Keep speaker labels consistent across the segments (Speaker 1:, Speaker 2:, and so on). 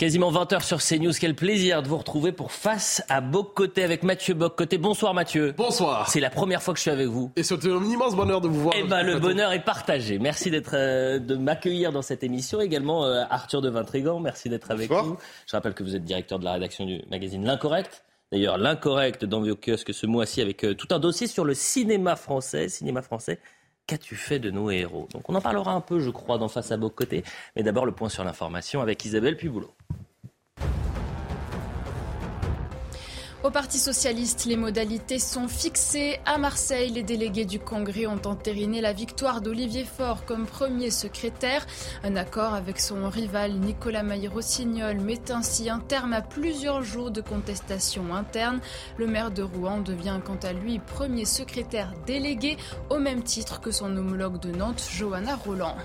Speaker 1: Quasiment 20h sur CNews. Quel plaisir de vous retrouver pour Face à Boc-Côté avec Mathieu Boc-Côté. Bonsoir Mathieu.
Speaker 2: Bonsoir.
Speaker 1: C'est la première fois que je suis avec vous.
Speaker 2: Et c'est un immense bonheur de vous voir.
Speaker 1: Eh ben, le bonheur est partagé. Merci d'être, euh, de m'accueillir dans cette émission. Également, euh, Arthur de Vintrigan, merci d'être avec
Speaker 2: Bonsoir.
Speaker 1: nous. Je rappelle que vous êtes directeur de la rédaction du magazine L'Incorrect. D'ailleurs, L'Incorrect dans vos kiosques ce mois-ci avec euh, tout un dossier sur le cinéma français. Cinéma français. Qu'as-tu fait de nos héros? Donc, on en parlera un peu, je crois, dans Face à Boc-Côté. Mais d'abord, le point sur l'information avec Isabelle Piboulot.
Speaker 3: Au Parti socialiste, les modalités sont fixées. À Marseille, les délégués du Congrès ont entériné la victoire d'Olivier Faure comme premier secrétaire. Un accord avec son rival Nicolas Maillé-Rossignol met ainsi un terme à plusieurs jours de contestation interne. Le maire de Rouen devient quant à lui premier secrétaire délégué au même titre que son homologue de Nantes, Johanna Roland.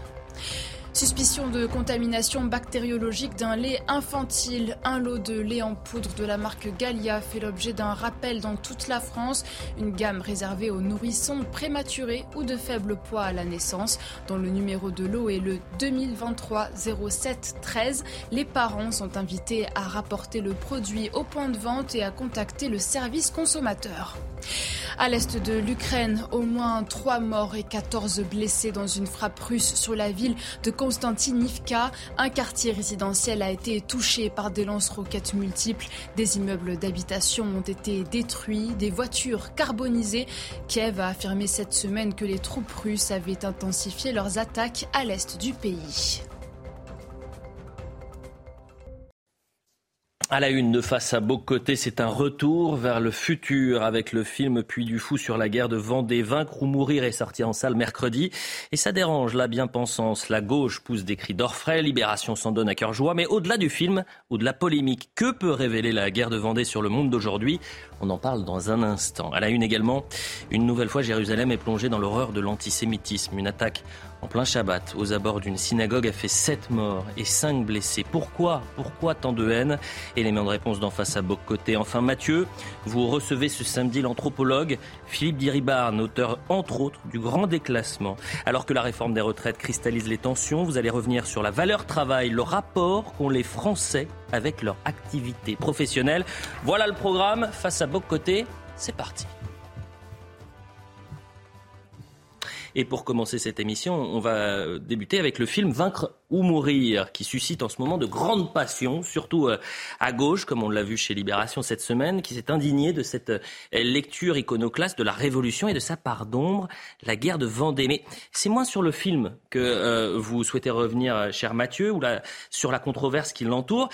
Speaker 3: Suspicion de contamination bactériologique d'un lait infantile. Un lot de lait en poudre de la marque Gallia fait l'objet d'un rappel dans toute la France. Une gamme réservée aux nourrissons prématurés ou de faible poids à la naissance. Dont le numéro de lot est le 2023 07 13. Les parents sont invités à rapporter le produit au point de vente et à contacter le service consommateur. À l'est de l'Ukraine, au moins 3 morts et 14 blessés dans une frappe russe sur la ville de Konstantinivka. Un quartier résidentiel a été touché par des lance-roquettes multiples. Des immeubles d'habitation ont été détruits, des voitures carbonisées. Kiev a affirmé cette semaine que les troupes russes avaient intensifié leurs attaques à l'est du pays.
Speaker 1: À la une de Face à Boc-Côté, c'est un retour vers le futur avec le film Puy du Fou sur la guerre de Vendée. Vaincre ou mourir est sorti en salle mercredi. Et ça dérange la bien-pensance. La gauche pousse des cris d'orfraie, Libération s'en donne à cœur joie. Mais au-delà du film ou de la polémique, que peut révéler la guerre de Vendée sur le monde d'aujourd'hui? On en parle dans un instant. À la une également, une nouvelle fois, Jérusalem est plongée dans l'horreur de l'antisémitisme. Une attaque en plein Shabbat, aux abords d'une synagogue, a fait 7 morts et 5 blessés. Pourquoi? Pourquoi tant de haine? Élément de réponse d'en face à Boc-Côté. Enfin, Mathieu, vous recevez ce samedi l'anthropologue Philippe Diribarne, auteur entre autres du Grand Déclassement. Alors que la réforme des retraites cristallise les tensions, vous allez revenir sur la valeur travail, le rapport qu'ont les Français avec leur activité professionnelle. Voilà le programme. Face à Boc-Côté, c'est parti. Et pour commencer cette émission, on va débuter avec le film Vaincre ou mourir, qui suscite en ce moment de grandes passions, surtout euh, à gauche, comme on l'a vu chez Libération cette semaine, qui s'est indigné de cette euh, lecture iconoclaste de la Révolution et de sa part d'ombre, la guerre de Vendée. Mais c'est moins sur le film que euh, vous souhaitez revenir, cher Mathieu, ou sur la controverse qui l'entoure,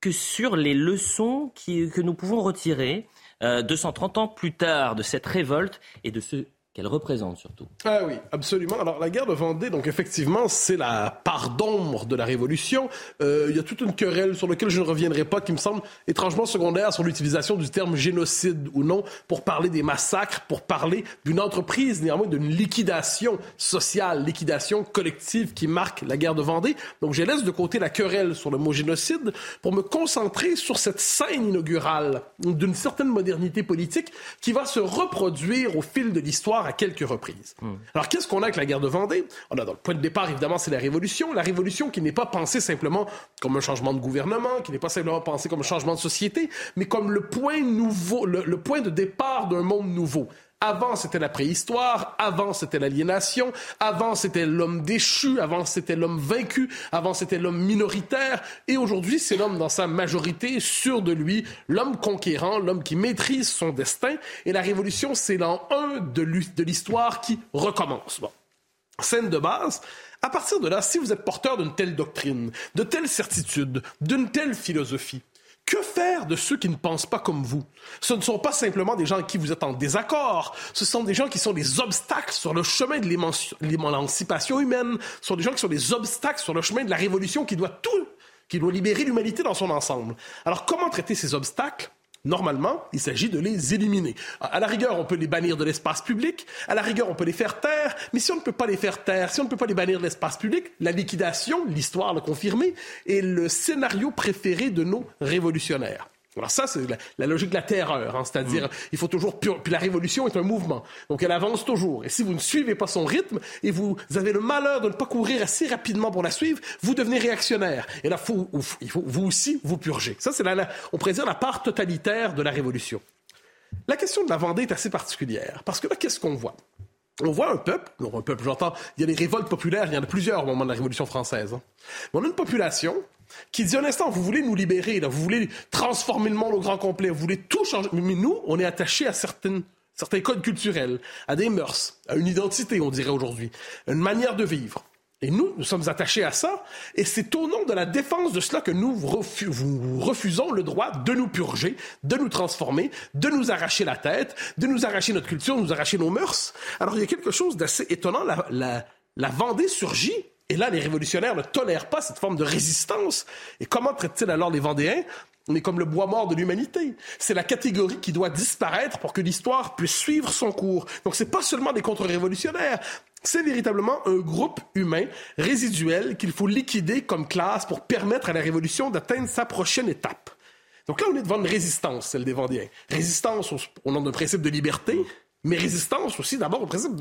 Speaker 1: que sur les leçons qui, que nous pouvons retirer 230 ans plus tard de cette révolte et de ce qu'elle représente surtout.
Speaker 2: Ah oui, absolument. Alors la guerre de Vendée, donc effectivement, c'est la part d'ombre de la Révolution. Euh, il y a toute une querelle sur laquelle je ne reviendrai pas, qui me semble étrangement secondaire sur l'utilisation du terme génocide ou non pour parler des massacres, pour parler d'une entreprise, néanmoins d'une liquidation sociale, liquidation collective qui marque la guerre de Vendée. Donc je laisse de côté la querelle sur le mot génocide pour me concentrer sur cette scène inaugurale d'une certaine modernité politique qui va se reproduire au fil de l'histoire à quelques reprises. Alors, qu'est-ce qu'on a avec la guerre de Vendée? On a dans le point de départ, évidemment, c'est la Révolution. La Révolution qui n'est pas pensée simplement comme un changement de gouvernement, qui n'est pas simplement pensée comme un changement de société, mais comme le point nouveau, le, le point de départ d'un monde nouveau. Avant, c'était la préhistoire. Avant, c'était l'aliénation. Avant, c'était l'homme déchu. Avant, c'était l'homme vaincu. Avant, c'était l'homme minoritaire. Et aujourd'hui, c'est l'homme dans sa majorité, sûr de lui, l'homme conquérant, l'homme qui maîtrise son destin. Et la révolution, c'est l'an 1 de l'hi- de l'histoire qui recommence. Scène de base. À partir de là, si vous êtes porteur d'une telle doctrine, de telles certitudes, d'une telle philosophie, que faire de ceux qui ne pensent pas comme vous? Ce ne sont pas simplement des gens qui vous êtes en désaccord, ce sont des gens qui sont des obstacles sur le chemin de l'émancipation humaine, ce sont des gens qui sont des obstacles sur le chemin de la révolution qui doit tout, qui doit libérer l'humanité dans son ensemble. Alors comment traiter ces obstacles? Normalement, il s'agit de les éliminer. À la rigueur, on peut les bannir de l'espace public, à la rigueur, on peut les faire taire, mais si on ne peut pas les faire taire, si on ne peut pas les bannir de l'espace public, la liquidation, l'histoire l'a confirmé, est le scénario préféré de nos révolutionnaires. Alors ça, c'est la, logique de la terreur, hein, c'est-à-dire mm. il faut toujours puis la révolution est un mouvement, donc elle avance toujours. Et si vous ne suivez pas son rythme et vous avez le malheur de ne pas courir assez rapidement pour la suivre, vous devenez réactionnaire. Et là, faut, il faut vous aussi vous purger. Ça, c'est la, on pourrait dire la part totalitaire de la révolution. La question de la Vendée est assez particulière parce que là, qu'est-ce qu'on voit? On voit un peuple, non un peuple, j'entends, il y a des révoltes populaires, il y en a plusieurs au moment de la Révolution française. Hein. on a une population qui dit un instant, vous voulez nous libérer, là, vous voulez transformer le monde au grand complet, vous voulez tout changer. Mais nous, on est attachés à certaines, certains codes culturels, à des mœurs, à une identité, on dirait aujourd'hui, une manière de vivre. Et nous, nous sommes attachés à ça, et c'est au nom de la défense de cela que nous refusons le droit de nous purger, de nous transformer, de nous arracher la tête, de nous arracher notre culture, de nous arracher nos mœurs. Alors il y a quelque chose d'assez étonnant. La Vendée surgit et là, les révolutionnaires ne tolèrent pas cette forme de résistance. Et comment traitent-ils alors les Vendéens? On est comme le bois mort de l'humanité. C'est la catégorie qui doit disparaître pour que l'histoire puisse suivre son cours. Donc c'est pas seulement des contre-révolutionnaires, c'est véritablement un groupe humain résiduel qu'il faut liquider comme classe pour permettre à la révolution d'atteindre sa prochaine étape. Donc là, on est devant une résistance, celle des Vendéens. Résistance au nom d'un principe de liberté, mais résistance aussi d'abord au principe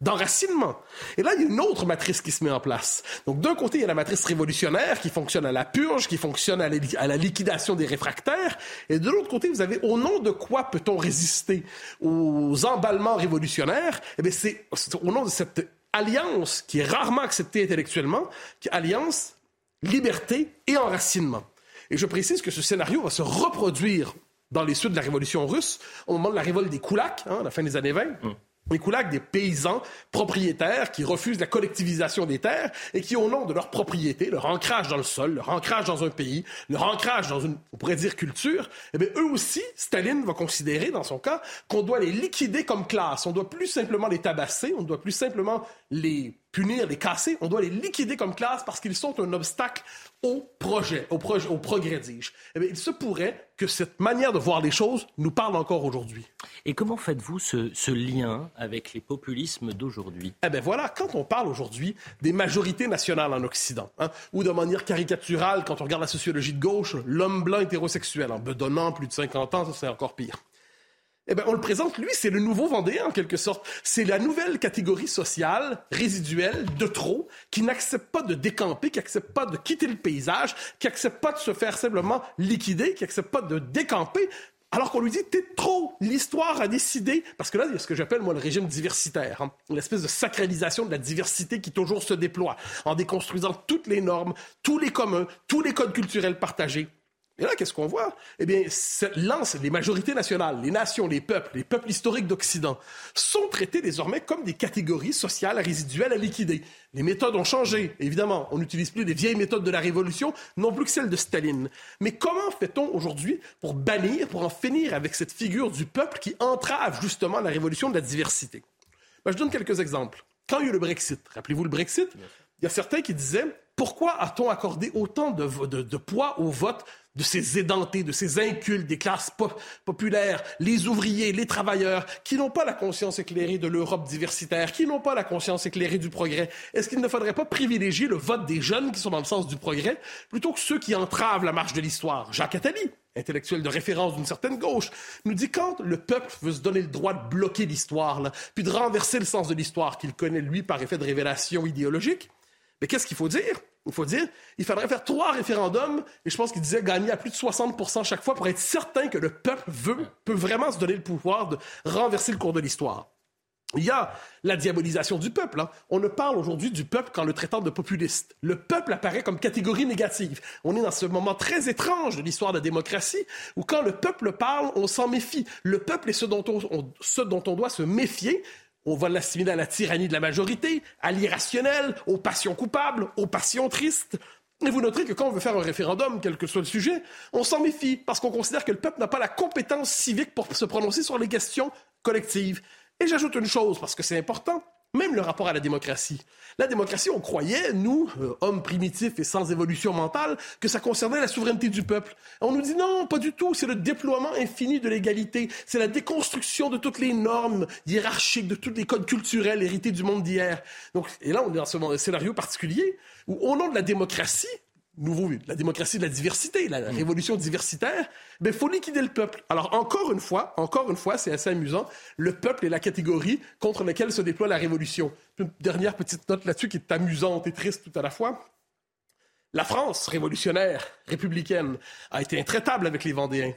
Speaker 2: d'enracinement. Et là, il y a une autre matrice qui se met en place. Donc d'un côté, il y a la matrice révolutionnaire qui fonctionne à la purge, qui fonctionne à la, liquidation des réfractaires, et de l'autre côté, vous avez au nom de quoi peut-on résister aux emballements révolutionnaires? Eh bien, c'est au nom de cette alliance qui est rarement acceptée intellectuellement, qui est alliance liberté et enracinement. Et je précise que ce scénario va se reproduire dans les suites de la révolution russe, au moment de la révolte des Koulaks, hein, à la fin des années 20. Mm. Les Koulaks, des paysans propriétaires qui refusent la collectivisation des terres et qui, au nom de leur propriété, leur ancrage dans le sol, leur ancrage dans un pays, leur ancrage dans une, on pourrait dire, culture, eh bien, eux aussi, Staline va considérer, dans son cas, qu'on doit les liquider comme classe. On doit plus simplement les tabasser, on doit plus simplement les punir, les casser, on doit les liquider comme classe parce qu'ils sont un obstacle au projet, au, projet, au progrès, dis-je. Eh bien, il se pourrait que cette manière de voir les choses nous parle encore aujourd'hui.
Speaker 1: Et comment faites-vous ce, lien avec les populismes d'aujourd'hui?
Speaker 2: Eh bien voilà, quand on parle aujourd'hui des majorités nationales en Occident, hein, ou de manière caricaturale, quand on regarde la sociologie de gauche, l'homme blanc hétérosexuel, en bedonnant plus de 50 ans, ça c'est encore pire eh bien, on le présente, lui, c'est le nouveau Vendéen, en quelque sorte. C'est la nouvelle catégorie sociale résiduelle de trop qui n'accepte pas de décamper, qui n'accepte pas de quitter le paysage, qui n'accepte pas de se faire simplement liquider, qui n'accepte pas de décamper, alors qu'on lui dit, t'es trop, l'histoire a décidé, parce que là, il y a ce que j'appelle, moi, le régime diversitaire, hein, l'espèce de sacralisation de la diversité qui toujours se déploie, en déconstruisant toutes les normes, tous les communs, tous les codes culturels partagés, et là, qu'est-ce qu'on voit? Eh bien, lance, les majorités nationales, les nations, les peuples, les peuples historiques d'Occident sont traités désormais comme des catégories sociales résiduelles à liquider. Les méthodes ont changé, évidemment. On n'utilise plus les vieilles méthodes de la Révolution, non plus que celles de Staline. Mais comment fait-on aujourd'hui pour bannir, pour en finir avec cette figure du peuple qui entrave justement la révolution de la diversité? Ben, je donne quelques exemples. Quand il y a eu le Brexit, rappelez-vous le Brexit, il y a certains qui disaient pourquoi a-t-on accordé autant de, poids au vote de ces édentés, de ces incultes des classes populaires, les ouvriers, les travailleurs, qui n'ont pas la conscience éclairée de l'Europe diversitaire, qui n'ont pas la conscience éclairée du progrès Est-ce qu'il ne faudrait pas privilégier le vote des jeunes qui sont dans le sens du progrès plutôt que ceux qui entravent la marche de l'histoire? Jacques Attali, intellectuel de référence d'une certaine gauche, nous dit quand le peuple veut se donner le droit de bloquer l'histoire, puis de renverser le sens de l'histoire qu'il connaît, lui, par effet de révélation idéologique, mais qu'est-ce qu'il faut dire? Il faut dire, il faudrait faire trois référendums, et je pense qu'il disait gagner à plus de 60% chaque fois pour être certain que le peuple veut, peut vraiment se donner le pouvoir de renverser le cours de l'histoire. Il y a la diabolisation du peuple. Hein. On ne parle aujourd'hui du peuple qu'en le traitant de populiste. Le peuple apparaît comme catégorie négative. On est dans ce moment très étrange de l'histoire de la démocratie où quand le peuple parle, on s'en méfie. Le peuple est ce dont ce dont on doit se méfier on va l'assimiler à la tyrannie de la majorité, à l'irrationnel, aux passions coupables, aux passions tristes. Et vous noterez que quand on veut faire un référendum, quel que soit le sujet, on s'en méfie parce qu'on considère que le peuple n'a pas la compétence civique pour se prononcer sur les questions collectives. Et j'ajoute une chose, parce que c'est important, même le rapport à la démocratie. La démocratie, on croyait, nous, euh, hommes primitifs et sans évolution mentale, que ça concernait la souveraineté du peuple. on nous dit non, pas du tout, c'est le déploiement infini de l'égalité, c'est la déconstruction de toutes les normes hiérarchiques, de tous les codes culturels hérités du monde d'hier. Donc, et là, on est dans ce scénario particulier où, au nom de la démocratie, nouveau, la démocratie de la diversité, la, révolution diversitaire, ben faut liquider le peuple. Alors encore une fois, encore une fois, c'est assez amusant, le peuple est la catégorie contre laquelle se déploie la révolution. Une dernière petite note là-dessus qui est amusante et triste tout à la fois. La France révolutionnaire, républicaine, a été intraitable avec les Vendéens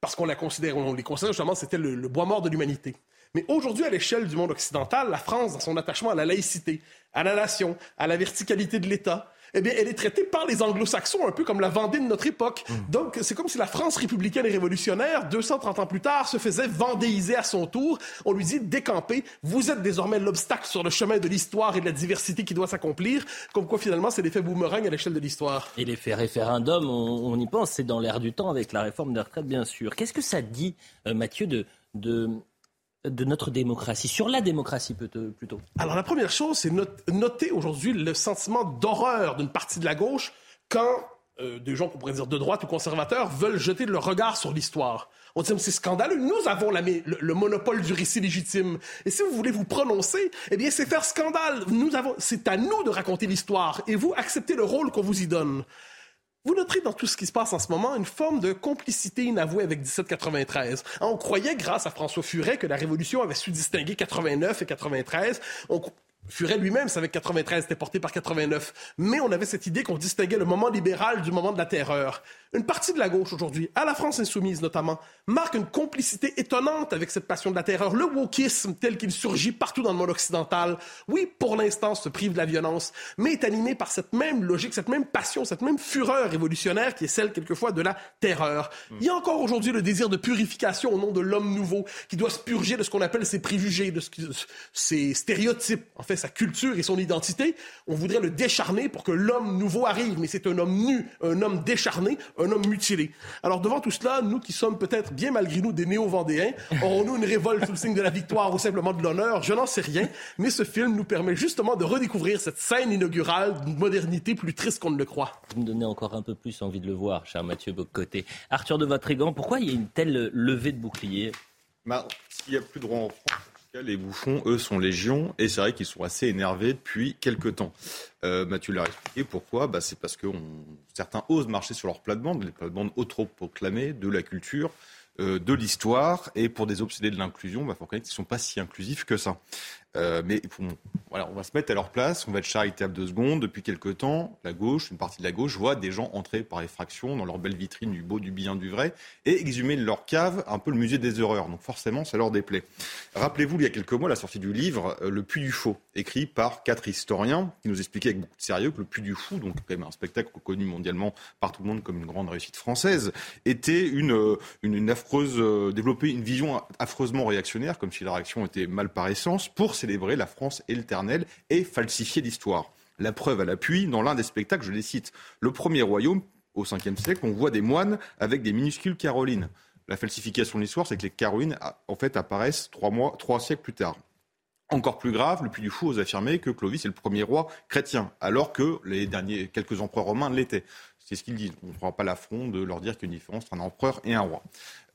Speaker 2: parce qu'on la considère, on les considère justement, c'était le bois mort de l'humanité. Mais aujourd'hui, à l'échelle du monde occidental, la France, dans son attachement à la laïcité, à la nation, à la verticalité de l'État, eh bien, elle est traitée par les anglo-saxons un peu comme la Vendée de notre époque. Mm. Donc, c'est comme si la France républicaine et révolutionnaire, 230 ans plus tard, se faisait vendéiser à son tour. On lui dit, décampez, vous êtes désormais l'obstacle sur le chemin de l'histoire et de la diversité qui doit s'accomplir. Comme quoi, finalement, c'est l'effet boomerang à l'échelle de l'histoire.
Speaker 1: Et l'effet référendum, on, y pense, c'est dans l'air du temps avec la réforme des retraites, bien sûr. Qu'est-ce que ça dit, euh, Mathieu, de, de de notre démocratie, sur la démocratie plutôt
Speaker 2: Alors la première chose, c'est noter aujourd'hui le sentiment d'horreur d'une partie de la gauche quand euh, des gens qu'on pourrait dire de droite ou conservateurs veulent jeter le regard sur l'histoire. On dit c'est scandaleux. Nous avons le, monopole du récit légitime. Et si vous voulez vous prononcer, eh bien c'est faire scandale. Nous avons, c'est à nous de raconter l'histoire et vous acceptez le rôle qu'on vous y donne. Vous noterez dans tout ce qui se passe en ce moment une forme de complicité inavouée avec 1793. On croyait, grâce à François Furet, que la Révolution avait su distinguer 89 et 93. On, Furet lui-même savait que 93 était porté par 89, mais on avait cette idée qu'on distinguait le moment libéral du moment de la terreur. Une partie de la gauche aujourd'hui, à la France insoumise notamment, marque une complicité étonnante avec cette passion de la terreur, le wokisme tel qu'il surgit partout dans le monde occidental. Oui, pour l'instant, se prive de la violence, mais est animé par cette même logique, cette même passion, cette même fureur révolutionnaire qui est celle quelquefois de la terreur. Il y a encore aujourd'hui le désir de purification au nom de l'homme nouveau qui doit se purger de ce qu'on appelle ses préjugés, de ce ses stéréotypes. En fait, sa culture et son identité, on voudrait le décharner pour que l'homme nouveau arrive. Mais c'est un homme nu, un homme décharné, un homme mutilé. Alors devant tout cela, nous qui sommes peut-être bien malgré nous des néo-vendéens, aurons-nous une révolte sous le signe de la victoire ou simplement de l'honneur? Je n'en sais rien. Mais ce film nous permet justement de redécouvrir cette scène inaugurale d'une modernité plus triste qu'on ne le croit.
Speaker 1: Vous me donnez encore un peu plus envie de le voir, cher Mathieu Bocoté. Arthur de Vatrigan, pourquoi il y a une telle levée de bouclier?
Speaker 4: Bah, S'il n'y a plus de droit en France, les bouffons, eux, sont légion, et c'est vrai qu'ils sont assez énervés depuis quelques temps. Euh, Mathieu l'a expliqué. Pourquoi? Bah, C'est parce que certains osent marcher sur leurs plates-bandes, les plates-bandes autoproclamées de la culture, euh, de l'histoire, et pour des obsédés de l'inclusion, il bah, faut reconnaître qu'ils ne sont pas si inclusifs que ça. Euh, mais voilà, on va se mettre à leur place, on va être charitable deux secondes. Depuis quelque temps, la gauche, une partie de la gauche, voit des gens entrer par effraction dans leur belle vitrine du beau, du bien, du vrai, et exhumer de leur cave un peu le musée des horreurs. Donc forcément, ça leur déplaît. Rappelez-vous, il y a quelques mois, la sortie du livre euh, Le Puy du Faux, écrit par quatre historiens qui nous expliquaient avec beaucoup de sérieux que Le Puy du Fou, donc quand même un spectacle connu mondialement par tout le monde comme une grande réussite française, était une, euh, une, une affreuse, développer une vision affreusement réactionnaire, comme si la réaction était mal par essence, pour célébrer la France éternelle et falsifier l'histoire. La preuve à l'appui, dans l'un des spectacles, je les cite, Le premier royaume, au 5e siècle, on voit des moines avec des minuscules carolines. La falsification de l'histoire, c'est que les carolines, en fait, apparaissent trois, mois, trois siècles plus tard. Encore plus grave, le Puy du Fou ose affirmer que Clovis est le premier roi chrétien, alors que les derniers quelques empereurs romains l'étaient. C'est ce qu'ils disent. On ne fera pas l'affront de leur dire qu'il y a une différence entre un empereur et un roi.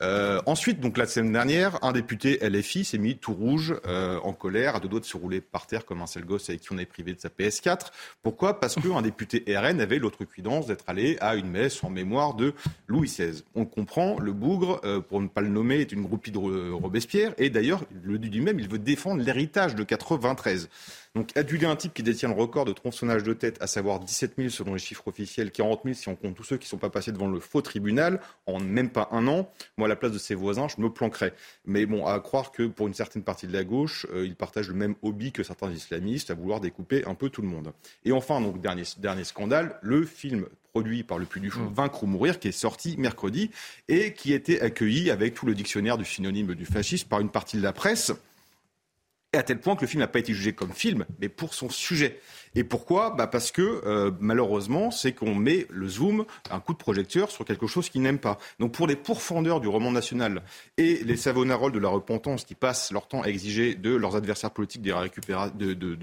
Speaker 4: Euh, ensuite, donc la semaine dernière, un député LFI s'est mis tout rouge, euh, en colère, à deux doigts de se rouler par terre comme un seul gosse avec qui on est privé de sa PS4. Pourquoi? Parce qu'un député RN avait l'autre cuidance d'être allé à une messe en mémoire de Louis XVI. On comprend, le bougre, euh, pour ne pas le nommer, est une groupie de Robespierre, et d'ailleurs, le dit lui-même, il veut défendre l'héritage de 93. Donc aduler un type qui détient le record de tronçonnage de tête, à savoir 17 000 selon les chiffres officiels, 40 000 si on compte tous ceux qui ne sont pas passés devant le faux tribunal en même pas un an. À la place de ses voisins, je me planquerais. Mais bon, à croire que pour une certaine partie de la gauche, euh, il partage le même hobby que certains islamistes, à vouloir découper un peu tout le monde. Et enfin, donc dernier, dernier scandale, le film produit par le Puy du Fou, mmh. Vaincre ou mourir, qui est sorti mercredi et qui était accueilli avec tout le dictionnaire du synonyme du fascisme par une partie de la presse Et à tel point que le film n'a pas été jugé comme film, mais pour son sujet. Et pourquoi? Bah Parce que euh, malheureusement, c'est qu'on met le zoom, un coup de projecteur sur quelque chose qu'ils n'aiment pas. Donc pour les pourfendeurs du roman national et les savonaroles de la repentance qui passent leur temps à exiger de leurs adversaires politiques des, de, de,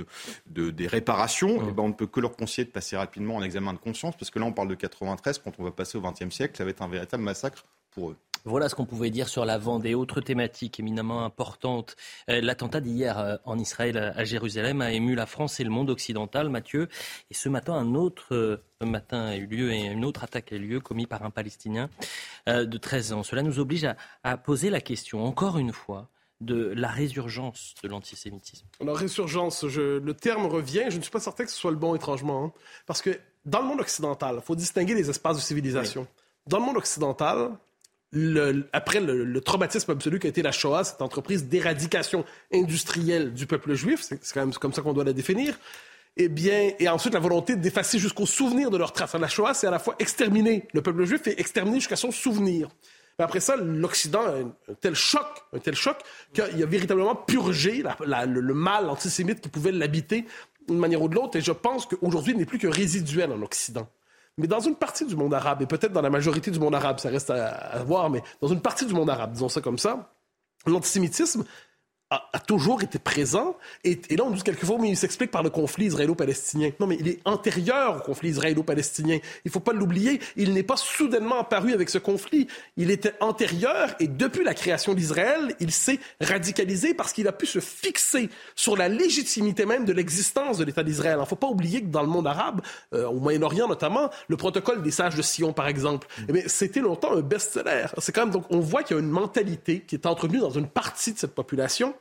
Speaker 4: de, des réparations, mmh. eh ben on ne peut que leur conseiller de passer rapidement en examen de conscience, parce que là on parle de 93, quand on va passer au XXe siècle, ça va être un véritable massacre pour eux.
Speaker 1: Voilà ce qu'on pouvait dire sur la Vendée. Autre thématique éminemment importante. Euh, l'attentat d'hier euh, en Israël à Jérusalem a ému la France et le monde occidental, Mathieu. Et ce matin, un autre euh, matin a eu lieu et une autre attaque a eu lieu commis par un Palestinien de 13 ans. Cela nous oblige à, poser la question, encore une fois, de la résurgence de l'antisémitisme.
Speaker 2: La résurgence, le terme revient. Je ne suis pas certain que ce soit le bon étrangement. Hein. parce que dans le monde occidental, il faut distinguer les espaces de civilisation. Dans le monde occidental, après le, traumatisme absolu qui a été la Shoah, cette entreprise d'éradication industrielle du peuple juif, c'est quand même comme ça qu'on doit la définir, eh bien, et ensuite la volonté d'effacer jusqu'au souvenir de leur trace. La Shoah, c'est à la fois exterminer le peuple juif et exterminer jusqu'à son souvenir. Mais après ça, l'Occident a un tel choc, un tel choc, qu'il a véritablement purgé le, mal antisémite qui pouvait l'habiter d'une manière ou de l'autre. Et je pense qu'aujourd'hui, il n'est plus que résiduel en Occident. Mais dans une partie du monde arabe, et peut-être dans la majorité du monde arabe, ça reste à, voir, mais dans une partie du monde arabe, disons ça comme ça, l'antisémitisme a, toujours été présent. Et, là, on dit quelquefois, mais il s'explique par le conflit israélo-palestinien. Non, mais il est antérieur au conflit israélo-palestinien. Il ne faut pas l'oublier. Il n'est pas soudainement apparu avec ce conflit. Il était antérieur et depuis la création d'Israël, il s'est radicalisé parce qu'il a pu se fixer sur la légitimité même de l'existence de l'État d'Israël. Il ne faut pas oublier que dans le monde arabe, euh, au Moyen-Orient notamment, le protocole des sages de Sion, par exemple, eh c'était longtemps un best-seller. C'est quand même donc on voit qu'il y a une mentalité qui est entretenue dans une partie de cette population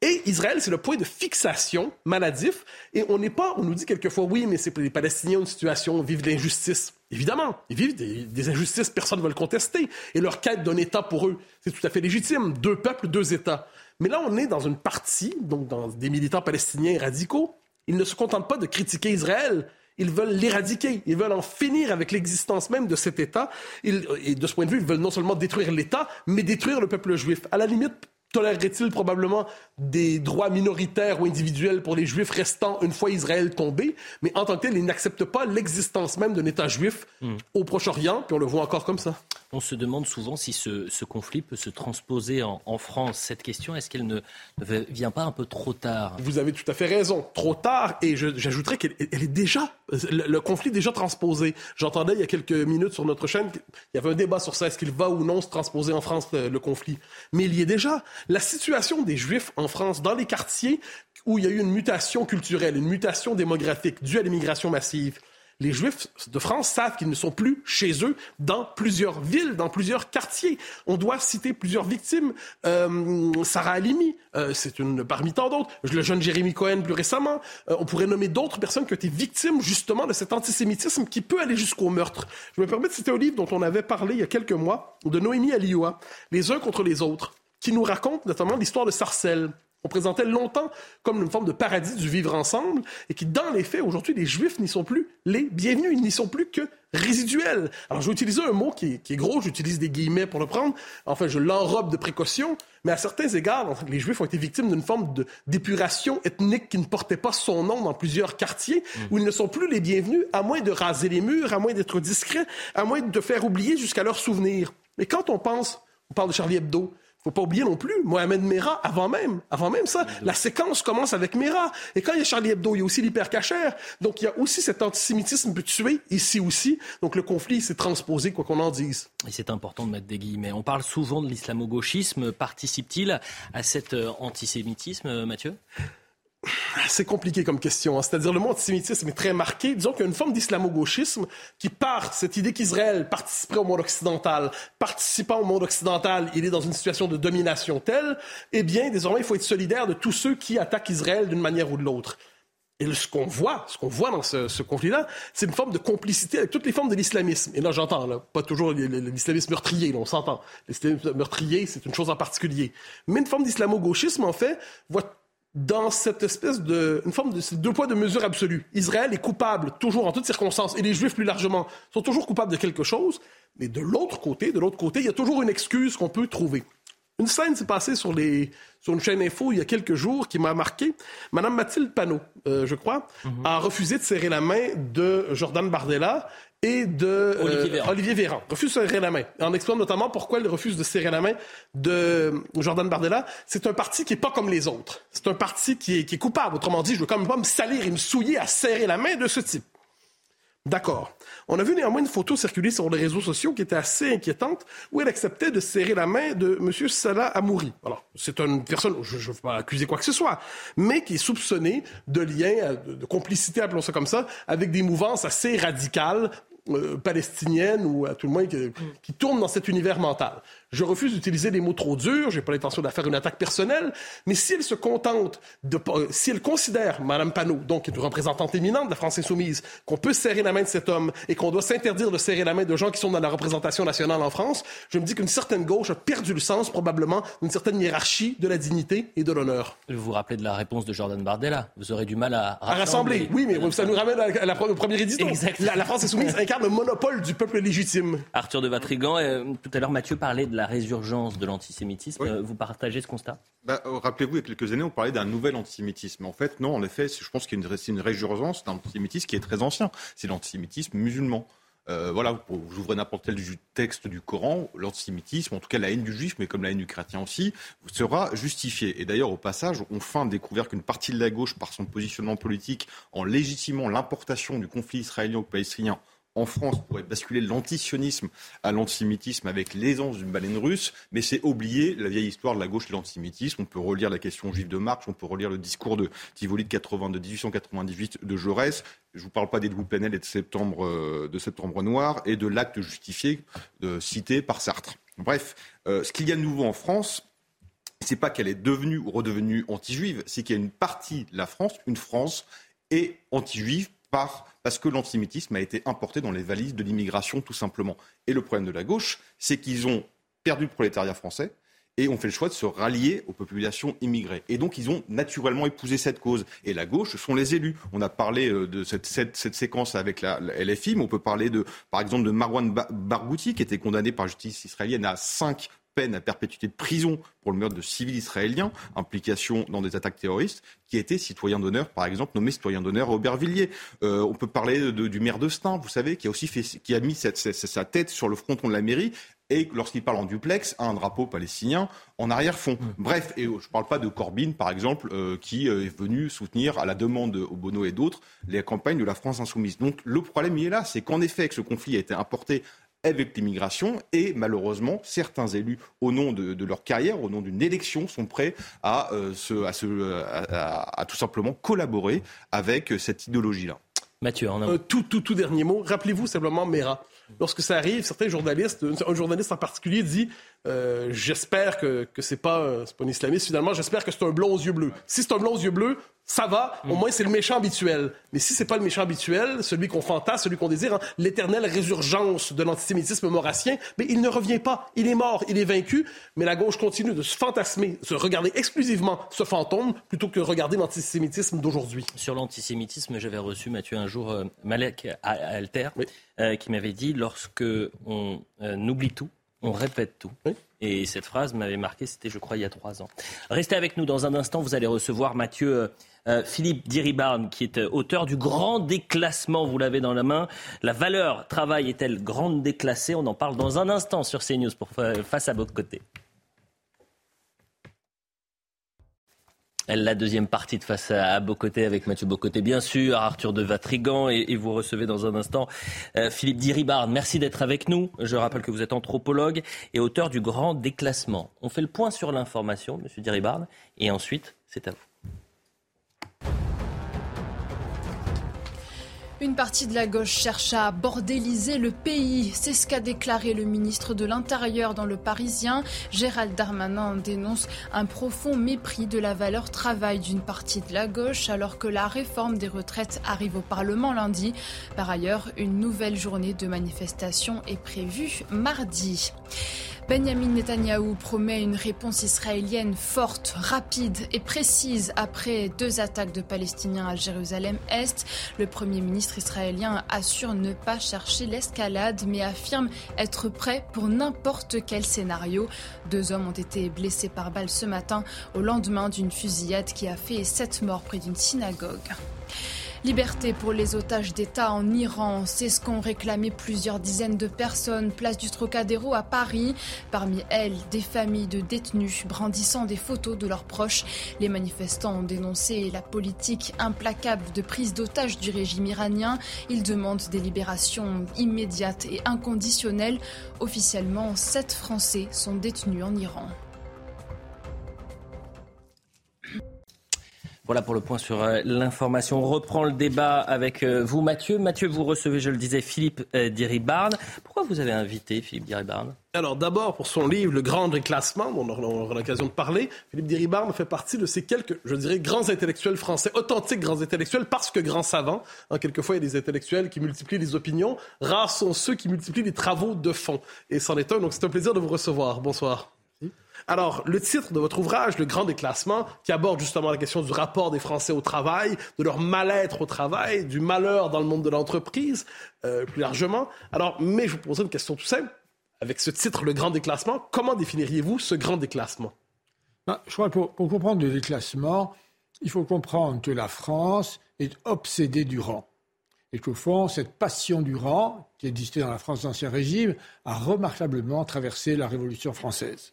Speaker 2: et Israël, c'est le point de fixation maladif. Et on n'est pas, on nous dit quelquefois, oui, mais c'est les Palestiniens une situation, vivent de l'injustice. Évidemment, ils vivent des, injustices, personne ne va le contester. Et leur quête d'un État pour eux, c'est tout à fait légitime. Deux peuples, deux États. Mais là, on est dans une partie, donc dans des militants palestiniens radicaux. Ils ne se contentent pas de critiquer Israël. Ils veulent l'éradiquer. Ils veulent en finir avec l'existence même de cet État. et de ce point de vue, ils veulent non seulement détruire l'État, mais détruire le peuple juif. À la limite, tolérerait-il probablement des droits minoritaires ou individuels pour les Juifs restants une fois Israël tombé, mais en tant que tel, il n'accepte pas l'existence même d'un État juif hmm. au Proche-Orient, puis on le voit encore comme ça.
Speaker 1: On se demande souvent si ce, conflit peut se transposer en, France. Cette question, est-ce qu'elle ne, vient pas un peu trop tard?
Speaker 2: Vous avez tout à fait raison, trop tard, et j'ajouterais qu'elle est déjà, le, conflit est déjà transposé. J'entendais il y a quelques minutes sur notre chaîne, il y avait un débat sur ça, est-ce qu'il va ou non se transposer en France, le conflit. Mais il y est déjà. La situation des Juifs en France, dans les quartiers où il y a eu une mutation culturelle, une mutation démographique due à l'immigration massive, les Juifs de France savent qu'ils ne sont plus chez eux dans plusieurs villes, dans plusieurs quartiers. On doit citer plusieurs victimes. Euh, Sarah Halimi, euh, c'est une parmi tant d'autres. Le jeune Jérémy Cohen plus récemment. Euh, on pourrait nommer d'autres personnes qui ont été victimes justement de cet antisémitisme qui peut aller jusqu'au meurtre. Je me permets de citer un livre dont on avait parlé il y a quelques mois, de Noémie Alioua, Les uns contre les autres qui nous raconte notamment l'histoire de Sarcelles. On présentait longtemps comme une forme de paradis du vivre ensemble et qui, dans les faits, aujourd'hui, les Juifs n'y sont plus les bienvenus, ils n'y sont plus que résiduels. Alors, je vais utiliser un mot qui est, gros, j'utilise des guillemets pour le prendre. Enfin, je l'enrobe de précaution, mais à certains égards, les Juifs ont été victimes d'une forme d'épuration ethnique qui ne portait pas son nom dans plusieurs quartiers, mm. où ils ne sont plus les bienvenus, à moins de raser les murs, à moins d'être discrets, à moins de faire oublier jusqu'à leur souvenir. Mais quand on pense, on parle de Charlie Hebdo, faut pas oublier non plus, Mohamed Merah, avant même, avant même ça, la séquence commence avec Merah. Et quand il y a Charlie Hebdo, il y a aussi l'hypercachère. Donc, il y a aussi cet antisémitisme tuer, ici aussi. Donc, le conflit s'est transposé, quoi qu'on en dise.
Speaker 1: Et c'est important de mettre des guillemets. On parle souvent de l'islamo-gauchisme. Participe-t-il à cet euh, antisémitisme, Mathieu?
Speaker 2: C'est compliqué comme question. Hein. C'est-à-dire le mot antisémitisme est très marqué. Disons qu'il y a une forme d'islamo-gauchisme qui part cette idée qu'Israël participerait au monde occidental. Participant au monde occidental, il est dans une situation de domination telle, eh bien, désormais, il faut être solidaire de tous ceux qui attaquent Israël d'une manière ou de l'autre. Et ce qu'on voit, ce qu'on voit dans ce, conflit-là, c'est une forme de complicité avec toutes les formes de l'islamisme. Et là, j'entends, pas toujours l'islamisme meurtrier, on s'entend. L'islamisme meurtrier, c'est une chose en particulier. Mais une forme d'islamo-gauchisme, en fait, voit dans cette espèce de une forme de deux poids deux mesures absolues. Israël est coupable toujours en toutes circonstances et les Juifs plus largement sont toujours coupables de quelque chose, mais de l'autre côté, de l'autre côté, il y a toujours une excuse qu'on peut trouver. Une scène s'est passée sur, les, sur une chaîne info il y a quelques jours qui m'a marqué. Madame Mathilde Panot, euh, je crois, mhm. a refusé de serrer la main de Jordan Bardella et de euh, Olivier, Véran. Refuse de serrer la main. En expliquant notamment pourquoi il refuse de serrer la main de Jordan Bardella. C'est un parti qui est pas comme les autres. C'est un parti qui est, qui est coupable. Autrement dit, je veux quand même pas me salir et me souiller à serrer la main de ce type. D'accord. On a vu néanmoins une photo circuler sur les réseaux sociaux qui était assez inquiétante, où elle acceptait de serrer la main de M. Salah Amouri. Alors, c'est une personne, je ne veux pas accuser quoi que ce soit, mais qui est soupçonnée de lien, de complicité, appelons ça comme ça, avec des mouvances assez radicales euh, palestinienne ou à tout le moins qui, qui, tourne dans cet univers mental. Je refuse d'utiliser des mots trop durs, j'ai pas l'intention de faire une attaque personnelle, mais si elle se contente de, euh, si elle considère Madame Panot, donc qui est une représentante éminente de la France insoumise, qu'on peut serrer la main de cet homme et qu'on doit s'interdire de serrer la main de gens qui sont dans la représentation nationale en France, je me dis qu'une certaine gauche a perdu le sens probablement d'une certaine hiérarchie de la dignité et de l'honneur.
Speaker 1: Vous vous rappelez de la réponse de Jordan Bardella? Vous aurez du mal à
Speaker 2: rassembler. À rassembler, oui, mais ça nous ramène à la, au premier édito. La, la, France insoumise incarne le monopole du peuple légitime.
Speaker 1: Arthur de Vatrigan, euh, tout à l'heure Mathieu parlait de la résurgence de l'antisémitisme. Euh, vous partagez ce constat?
Speaker 4: Bah, euh, Rappelez-vous, il y a quelques années, on parlait d'un nouvel antisémitisme. En fait, non, en effet, je pense qu'il y a une, une résurgence d'un antisémitisme qui est très ancien. C'est l'antisémitisme musulman. Euh, voilà, vous ouvrez n'importe quel texte du Coran, l'antisémitisme, en tout cas la haine du juif, mais comme la haine du chrétien aussi, sera justifiée. Et d'ailleurs, au passage, on fin découvert qu'une partie de la gauche, par son positionnement politique, en légitimant l'importation du conflit israélien-palestinien en France pourrait basculer l'antisionisme à l'antisémitisme avec l'aisance d'une baleine russe, mais c'est oublier la vieille histoire de la gauche et de l'antisémitisme. On peut relire la question juive de Marx, on peut relire le discours de Tivoli de, 80, de 1898 de Jaurès. Je ne vous parle pas d'Edouard Plenel et de septembre, euh, de septembre Noir et de l'acte justifié euh, cité par Sartre. Bref, euh, ce qu'il y a de nouveau en France, c'est pas qu'elle est devenue ou redevenue anti-juive, c'est qu'il y a une partie de la France, une France, est anti-juive parce que l'antisémitisme a été importé dans les valises de l'immigration, tout simplement. Et le problème de la gauche, c'est qu'ils ont perdu le prolétariat français et ont fait le choix de se rallier aux populations immigrées. Et donc, ils ont naturellement épousé cette cause. Et la gauche sont les élus. On a parlé euh, de cette, séquence avec la, LFI, mais on peut parler, de, par exemple, de Marwan Barghouti, qui était condamné par la justice israélienne à cinq peine à perpétuité de prison pour le meurtre de civils israéliens, implication dans des attaques terroristes, qui été citoyen d'honneur, par exemple, nommé citoyen d'honneur à Aubervilliers. Euh, on peut parler du maire de Stein, vous savez, qui a aussi fait, qui a mis sa tête sur le fronton de la mairie et lorsqu'il parle en duplex, a un drapeau palestinien en arrière-fond. Mmh. Bref, et je ne parle pas de Corbyn, par exemple, euh, qui euh, est venu soutenir, à la demande de Bono et d'autres, les campagnes de la France insoumise. Donc le problème, il est là, c'est qu'en effet, que ce conflit a été importé avec l'immigration et malheureusement certains élus au nom de, leur carrière, au nom d'une élection, sont prêts à, euh, à, tout simplement collaborer avec cette idéologie-là.
Speaker 1: Mathieu, en
Speaker 2: un... tout, tout, tout dernier mot. Rappelez-vous simplement Mera. Lorsque ça arrive, certains journalistes, un journaliste en particulier dit euh, J'espère que, que c'est pas, pas un islamiste, finalement, j'espère que c'est un blond aux yeux bleus. Si c'est un blond aux yeux bleus, ça va, au mm. moins c'est le méchant habituel. Mais si c'est pas le méchant habituel, celui qu'on fantasme, celui qu'on désire, hein, l'éternelle résurgence de l'antisémitisme maurassien, mais il ne revient pas. Il est mort, il est vaincu, mais la gauche continue de se fantasmer, de se regarder exclusivement ce fantôme plutôt que regarder l'antisémitisme d'aujourd'hui.
Speaker 1: Sur l'antisémitisme, j'avais reçu Mathieu un jour euh, Malek Alter euh, qui m'avait dit lorsque on euh, oublie tout, on répète tout. Et cette phrase m'avait marqué, c'était je crois il y a trois ans. Restez avec nous dans un instant, vous allez recevoir Mathieu euh, Philippe Diribarne, qui est euh, auteur du grand déclassement, vous l'avez dans la main. La valeur travail est-elle grande déclassée? On en parle dans un instant sur CNews pour face à votre côté. la deuxième partie de Face à Bocoté avec Mathieu Bocoté, bien sûr, Arthur de Vatrigan, et, vous recevez dans un instant euh, Philippe Diribarne. Merci d'être avec nous. Je rappelle que vous êtes anthropologue et auteur du Grand Déclassement. On fait le point sur l'information, Monsieur Diribarne, et ensuite, c'est à vous.
Speaker 3: Une partie de la gauche cherche à bordéliser le pays. C'est ce qu'a déclaré le ministre de l'Intérieur dans Le Parisien. Gérald Darmanin dénonce un profond mépris de la valeur travail d'une partie de la gauche alors que la réforme des retraites arrive au Parlement lundi. Par ailleurs, une nouvelle journée de manifestation est prévue mardi. Benjamin Netanyahou promet une réponse israélienne forte, rapide et précise après deux attaques de Palestiniens à Jérusalem-Est. Le Premier ministre israélien assure ne pas chercher l'escalade mais affirme être prêt pour n'importe quel scénario. Deux hommes ont été blessés par balle ce matin au lendemain d'une fusillade qui a fait sept morts près d'une synagogue. Liberté pour les otages d'État en Iran, c'est ce qu'ont réclamé plusieurs dizaines de personnes, place du Trocadéro à Paris. Parmi elles, des familles de détenus brandissant des photos de leurs proches. Les manifestants ont dénoncé la politique implacable de prise d'otages du régime iranien. Ils demandent des libérations immédiates et inconditionnelles. Officiellement, sept Français sont détenus en Iran.
Speaker 1: Voilà pour le point sur euh, l'information. On reprend le débat avec euh, vous, Mathieu. Mathieu, vous recevez, je le disais, Philippe euh, Diribarne. Pourquoi vous avez invité Philippe Diribarne?
Speaker 2: Alors d'abord, pour son livre Le Grand Déclassement, dont on aura l'occasion de parler, Philippe Diribarne fait partie de ces quelques, je dirais, grands intellectuels français, authentiques grands intellectuels, parce que grands savants. Hein, quelquefois, il y a des intellectuels qui multiplient les opinions. Rares sont ceux qui multiplient les travaux de fond. Et c'en est un, donc c'est un plaisir de vous recevoir. Bonsoir. Alors, le titre de votre ouvrage, Le Grand Déclassement, qui aborde justement la question du rapport des Français au travail, de leur mal-être au travail, du malheur dans le monde de l'entreprise, euh, plus largement. Alors, mais je vous pose une question tout simple. Avec ce titre, Le Grand Déclassement, comment définiriez-vous ce grand déclassement?
Speaker 5: Ben, Je crois que pour, pour comprendre le déclassement, il faut comprendre que la France est obsédée du rang. Et qu'au fond, cette passion du rang, qui existait dans la France d'Ancien Régime, a remarquablement traversé la Révolution française.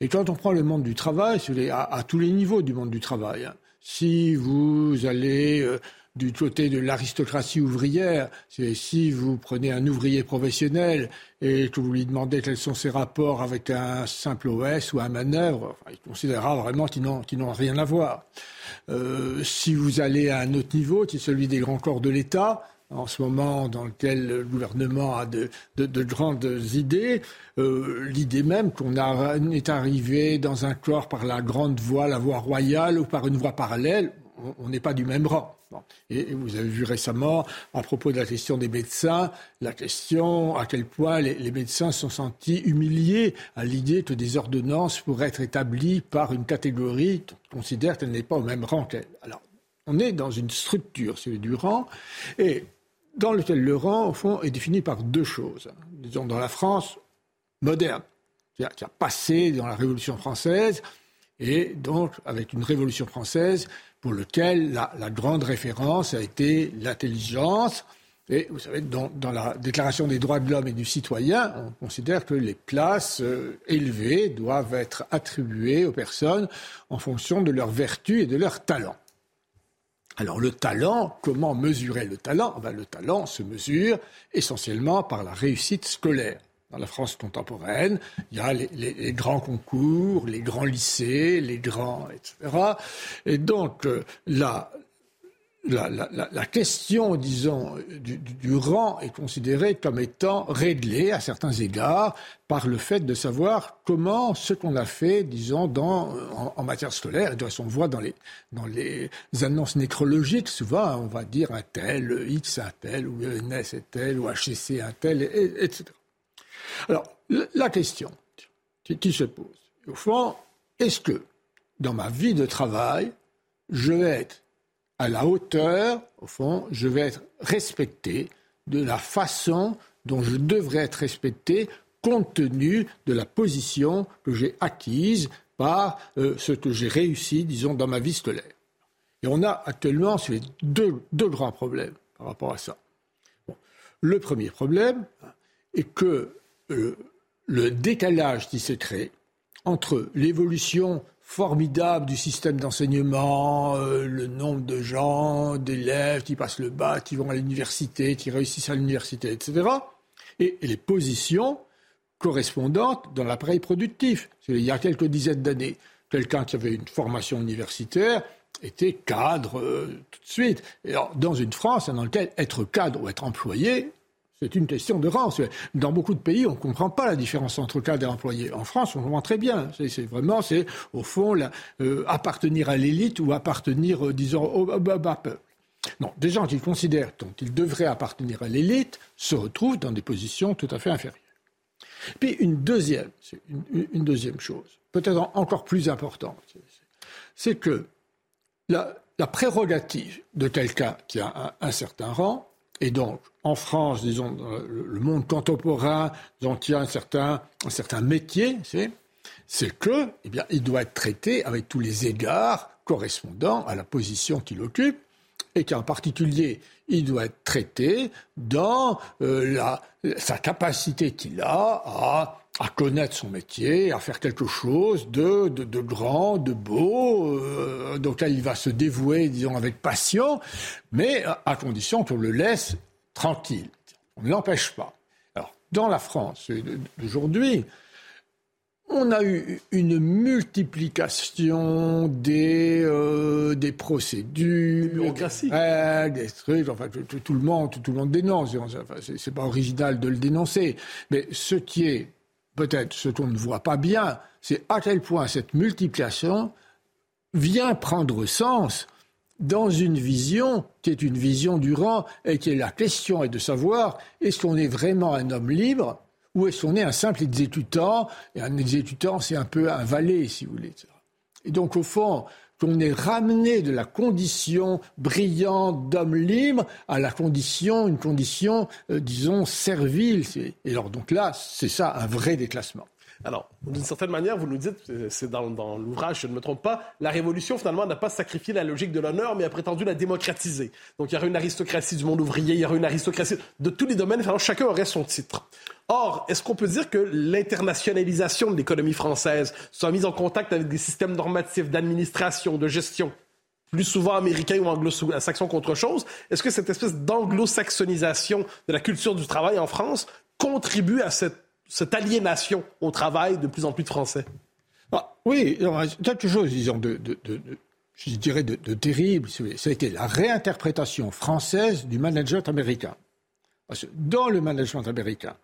Speaker 5: Et quand on prend le monde du travail, à, tous les niveaux du monde du travail, hein, si vous allez euh, du côté de l'aristocratie ouvrière, si vous prenez un ouvrier professionnel et que vous lui demandez quels sont ses rapports avec un simple OS ou un manœuvre, il considérera vraiment qu'ils n'ont rien à voir. Euh, si vous allez à un autre niveau, qui est celui des grands corps de l'État, en ce moment dans lequel le gouvernement a de, grandes idées, euh, l'idée même qu'on est arrivé dans un corps par la grande voie, la voie royale ou par une voie parallèle, on n'est pas du même rang. Et, vous avez vu récemment, à propos de la question des médecins, la question à quel point les, les médecins sont sentis humiliés à l'idée que des ordonnances pourraient être établies par une catégorie qui considère qu'elle n'est pas au même rang qu'elle. Alors, on est dans une structure, celui du rang, et dans lequel le rang, au fond, est défini par deux choses. Disons, dans la France moderne, qui a, passé dans la Révolution française, et donc avec une Révolution française pour laquelle la, grande référence a été l'intelligence. Et vous savez, dans, la Déclaration des droits de l'homme et du citoyen, on considère que les places euh, élevées doivent être attribuées aux personnes en fonction de leur vertu et de leur talent. Alors le talent, comment mesurer le talent? Ben, Le talent se mesure essentiellement par la réussite scolaire. Dans la France contemporaine, il y a les, grands concours, les grands lycées, les grands, etc. Et donc euh, la, question, disons, du, rang est considérée comme étant réglée à certains égards par le fait de savoir comment ce qu'on a fait, disons, en, matière scolaire, et de on voit dans les, annonces nécrologiques, souvent, on va dire un tel, X un tel, ou ENS est tel, ou HCC un tel, etc. Alors, la question qui se pose, au fond, est-ce que dans ma vie de travail, je vais être à la hauteur, au fond, je vais être respecté de la façon dont je devrais être respecté compte tenu de la position que j'ai acquise par euh, ce que j'ai réussi, disons, dans ma vie scolaire. Et on a actuellement deux, grands problèmes par rapport à ça. Le premier problème est que euh, le décalage qui se crée entre l'évolution formidable du système d'enseignement, euh, le nombre de gens, d'élèves qui passent le bac, qui vont à l'université, qui réussissent à l'université, etc. Et, les positions correspondantes dans l'appareil productif. Il y a quelques dizaines d'années, quelqu'un qui avait une formation universitaire était cadre euh, tout de suite. Et dans une France dans laquelle être cadre ou être employé c'est une question de rang. Dans beaucoup de pays, on ne comprend pas la différence entre cadre et employé. En France, on comprend très bien. C'est vraiment, c'est au fond euh, appartenir à l'élite ou appartenir, euh, disons, au peuple. Non, des gens qui considèrent qu'ils devraient appartenir à l'élite se retrouvent dans des positions tout à fait inférieures. Puis une deuxième, une, deuxième chose, peut-être encore plus importante, c'est que la, prérogative de quelqu'un qui a un, certain rang, et donc en France, disons, le, monde contemporain, dont il y a un certain, métier, c'est que, eh bien, il doit être traité avec tous les égards correspondant à la position qu'il occupe, et qu'en particulier, il doit être traité dans euh, la, sa capacité qu'il a à, à, connaître son métier, à faire quelque chose de, de, de grand, de beau, euh, donc là il va se dévouer, disons, avec passion, mais à, condition qu'on le laisse tranquille. On ne l'empêche pas. Alors, dans la France d'aujourd'hui, on a eu une multiplication des, euh, des procédures,
Speaker 2: des,
Speaker 5: des trucs, enfin tout, le monde, tout, le monde dénonce. Enfin, c'est pas original de le dénoncer, mais ce qui est peut-être ce qu'on ne voit pas bien, c'est à quel point cette multiplication vient prendre sens dans une vision qui est une vision du rang et qui est la question est de savoir est-ce qu'on est vraiment un homme libre ou est-ce qu'on est un simple exécutant Et un exécutant, c'est un peu un valet, si vous voulez. Et donc, au fond, qu'on est ramené de la condition brillante d'homme libre à la condition, une condition, euh, disons, servile. Et alors, donc là, c'est ça, un vrai déclassement.
Speaker 2: Alors, d'une certaine manière, vous nous dites, euh, c'est dans, l'ouvrage, je ne me trompe pas, la révolution, finalement, n'a pas sacrifié la logique de l'honneur, mais a prétendu la démocratiser. Donc, il y aura une aristocratie du monde ouvrier, il y aura une aristocratie de tous les domaines, finalement, chacun aurait son titre. Or, est-ce qu'on peut dire que l'internationalisation de l'économie française soit mise en contact avec des systèmes normatifs d'administration, de gestion plus souvent américains ou anglo-saxons qu'autre chose, est-ce que cette espèce d'anglo-saxonisation de la culture du travail en France contribue à cette cette aliénation au travail de plus en plus de Français
Speaker 5: ah, Oui, quelque chose, disons, de, je dirais, de, terrible. C'était la réinterprétation française du management américain. dans le management américain,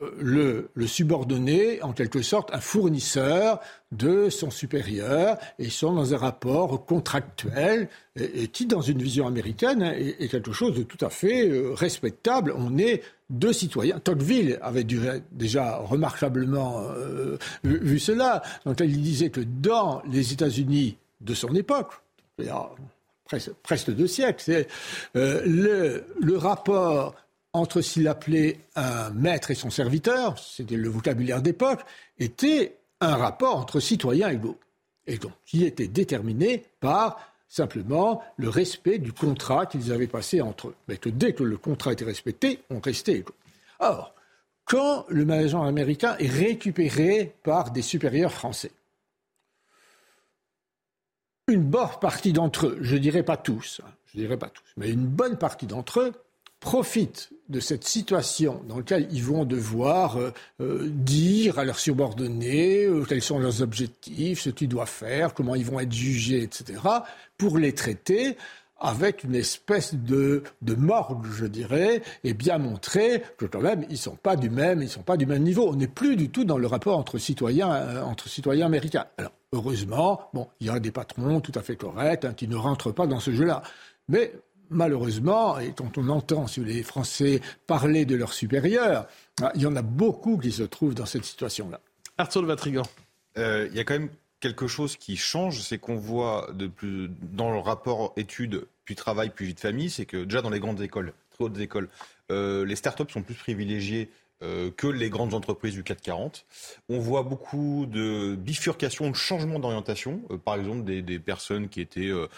Speaker 5: le, subordonné, en quelque sorte, un fournisseur de son supérieur, et ils sont dans un rapport contractuel, et, qui, dans une vision américaine, est, quelque chose de tout à fait euh, respectable. On est deux citoyens. Tocqueville avait déjà remarquablement euh, vu, cela. Donc il disait que dans les États-Unis de son époque, a presque, deux siècles, euh, le rapport entre s'il appelait un maître et son serviteur, c'était le vocabulaire d'époque, était un rapport entre citoyens égaux. Et donc, qui était déterminé par simplement le respect du contrat qu'ils avaient passé entre eux. Mais que dès que le contrat était respecté, on restait égaux. Or, quand le management américain est récupéré par des supérieurs français, une bonne partie d'entre eux, je dirais pas tous, hein, je dirais pas tous, mais une bonne partie d'entre eux profitent de cette situation dans laquelle ils vont devoir euh, euh, dire à leurs subordonnés euh, quels sont leurs objectifs, ce qu'ils doivent faire, comment ils vont être jugés, etc., pour les traiter avec une espèce de, de morgue, je dirais, et bien montrer que quand même ils sont pas du même, ils sont pas du même niveau. On n'est plus du tout dans le rapport entre citoyens, entre citoyens américains. Alors heureusement, bon, il y a des patrons tout à fait corrects hein, qui ne rentrent pas dans ce jeu-là. Mais malheureusement, et quand on entend si les Français parler de leurs supérieurs, ah, il y en a beaucoup qui se trouvent dans cette situation-là.
Speaker 2: Arthur de Vatrigan.
Speaker 4: Euh, il y a quand même quelque chose qui change, c'est qu'on voit de plus, dans le rapport études, puis travail, puis vie de famille, c'est que déjà dans les grandes écoles, très hautes écoles, euh, les startups sont plus privilégiées que les grandes entreprises du 440. On voit beaucoup de bifurcation, de changement d'orientation. Euh, par exemple, des, des, personnes qui étaient euh,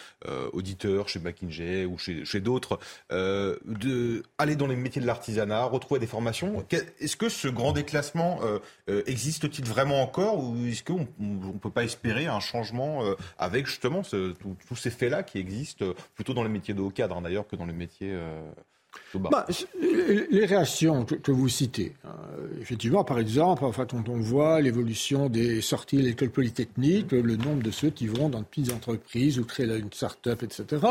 Speaker 4: auditeurs chez McKinsey ou chez, chez d'autres, de aller dans les métiers de l'artisanat, retrouver des formations. Est-ce que ce grand déclassement existe-t-il vraiment encore ou est-ce qu'on ne peut pas espérer un changement avec justement tous ces faits-là qui existent plutôt dans les métiers de haut cadre hein, d'ailleurs que dans les métiers
Speaker 5: bah, les réactions que, vous citez, hein, effectivement, par exemple, enfin, quand on voit l'évolution des sorties de l'école polytechnique, le nombre de ceux qui vont dans de petites entreprises ou créer une start-up, etc.,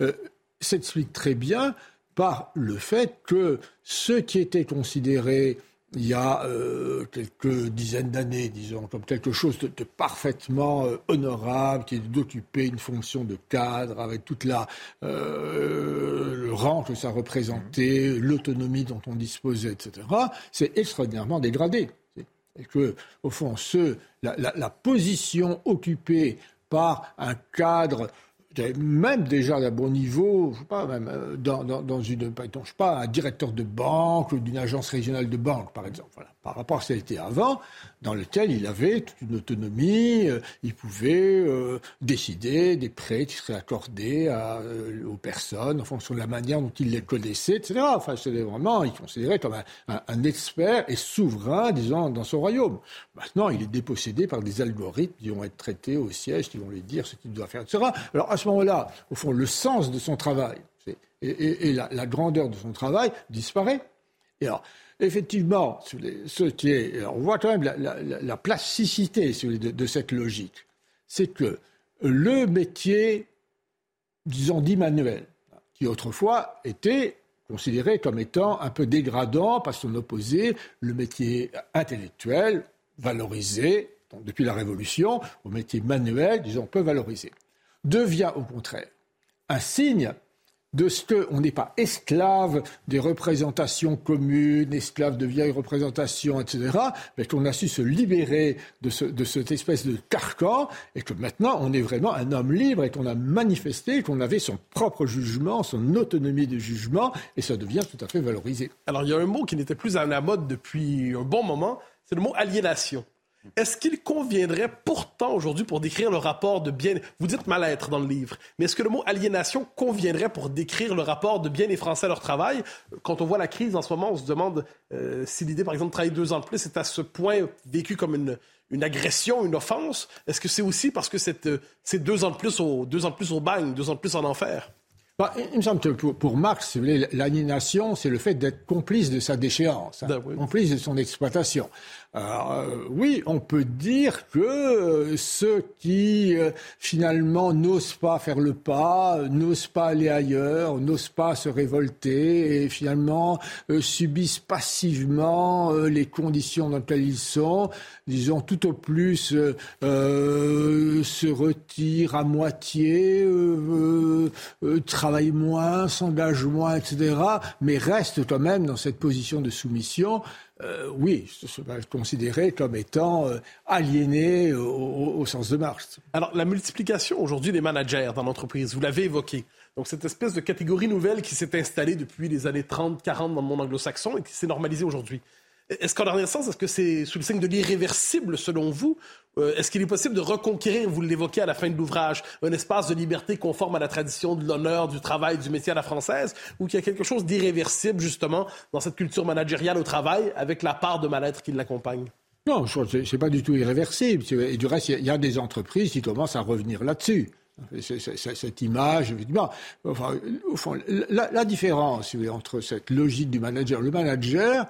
Speaker 5: euh, s'explique très bien par le fait que ceux qui étaient considérés il y a euh, quelques dizaines d'années, disons, comme quelque chose de, parfaitement euh, honorable, qui est d'occuper une fonction de cadre avec toute la euh, le rang que ça représentait, l'autonomie dont on disposait, etc. C'est extraordinairement dégradé. Et que, au fond, ce, la, la position occupée par un cadre même déjà d'un bon niveau, je sais pas, même euh, dans, une, je sais pas, un directeur de banque ou d'une agence régionale de banque, par exemple. Par rapport à ce qu'il avant, dans lequel il avait toute une autonomie, euh, il pouvait euh, décider des prêts qui seraient accordés aux personnes en fonction de la manière dont il les connaissait, etc. Enfin, c'était vraiment, il considérait comme un, un, expert et souverain, disons, dans son royaume. Maintenant, il est dépossédé par des algorithmes qui vont être traités au siège, qui vont lui dire ce qu'il doit faire, etc. Alors, à ce moment-là, au fond, le sens de son travail et, la, grandeur de son travail disparaît. Et alors, effectivement, ce qui est, on voit quand même la, plasticité de, cette logique. C'est que le métier, disons, dit manuel, qui autrefois était considéré comme étant un peu dégradant parce qu'on opposait le métier intellectuel, valorisé, depuis la Révolution, au métier manuel, disons, peu valorisé, devient au contraire un signe de ce qu'on n'est pas esclave des représentations communes, esclave de vieilles représentations, etc., mais qu'on a su se libérer de, cette espèce de carcan et que maintenant on est vraiment un homme libre et qu'on a manifesté qu'on avait son propre jugement, son autonomie de jugement et ça devient tout à fait valorisé.
Speaker 2: Alors il y a un mot qui n'était plus à la mode depuis un bon moment, c'est le mot aliénation. Est-ce qu'il conviendrait pourtant aujourd'hui pour décrire le rapport de bien... Vous dites mal-être dans le livre, mais est-ce que le mot aliénation conviendrait pour décrire le rapport de bien des Français à leur travail? Quand on voit la crise en ce moment, on se demande euh, si l'idée, par exemple, de travailler deux ans de plus est à ce point vécu comme une, une agression, une offense. Est-ce que c'est aussi parce que c'est deux ans de plus au, deux ans de plus au bagne, deux ans de plus en enfer?
Speaker 5: Bah, il me semble que pour, Marx, l'aliénation, c'est le fait d'être complice de sa déchéance, hein, ben complice de son exploitation. Euh, oui, on peut dire que euh, ceux qui euh, finalement n'osent pas faire le pas, n'osent pas aller ailleurs, n'osent pas se révolter et finalement subissent passivement les conditions dans lesquelles ils sont, disons tout au plus se retirent à moitié, travaillent moins, s'engagent moins, etc., mais restent quand même dans cette position de soumission euh, oui, se considéré comme étant euh, aliéné au, sens de Marx.
Speaker 2: Alors, la multiplication aujourd'hui des managers dans l'entreprise, vous l'avez évoqué. Donc, cette espèce de catégorie nouvelle qui s'est installée depuis les années 30, 40 dans le monde anglo-saxon et qui s'est normalisée aujourd'hui. Est-ce qu'en dernier sens, est-ce que c'est sous le signe de l'irréversible selon vous euh, Est-ce qu'il est possible de reconquérir, vous l'évoquez à la fin de l'ouvrage, un espace de liberté conforme à la tradition de l'honneur, du travail, du métier à la française, ou qu'il y a quelque chose d'irréversible justement dans cette culture managériale au travail avec la part de mal-être qui l'accompagne?
Speaker 5: Non, ce n'est pas du tout irréversible. Et du reste, il y, a des entreprises qui commencent à revenir là-dessus cette image, évidemment. Enfin, au fond, la, la différence entre cette logique du manager, le manager,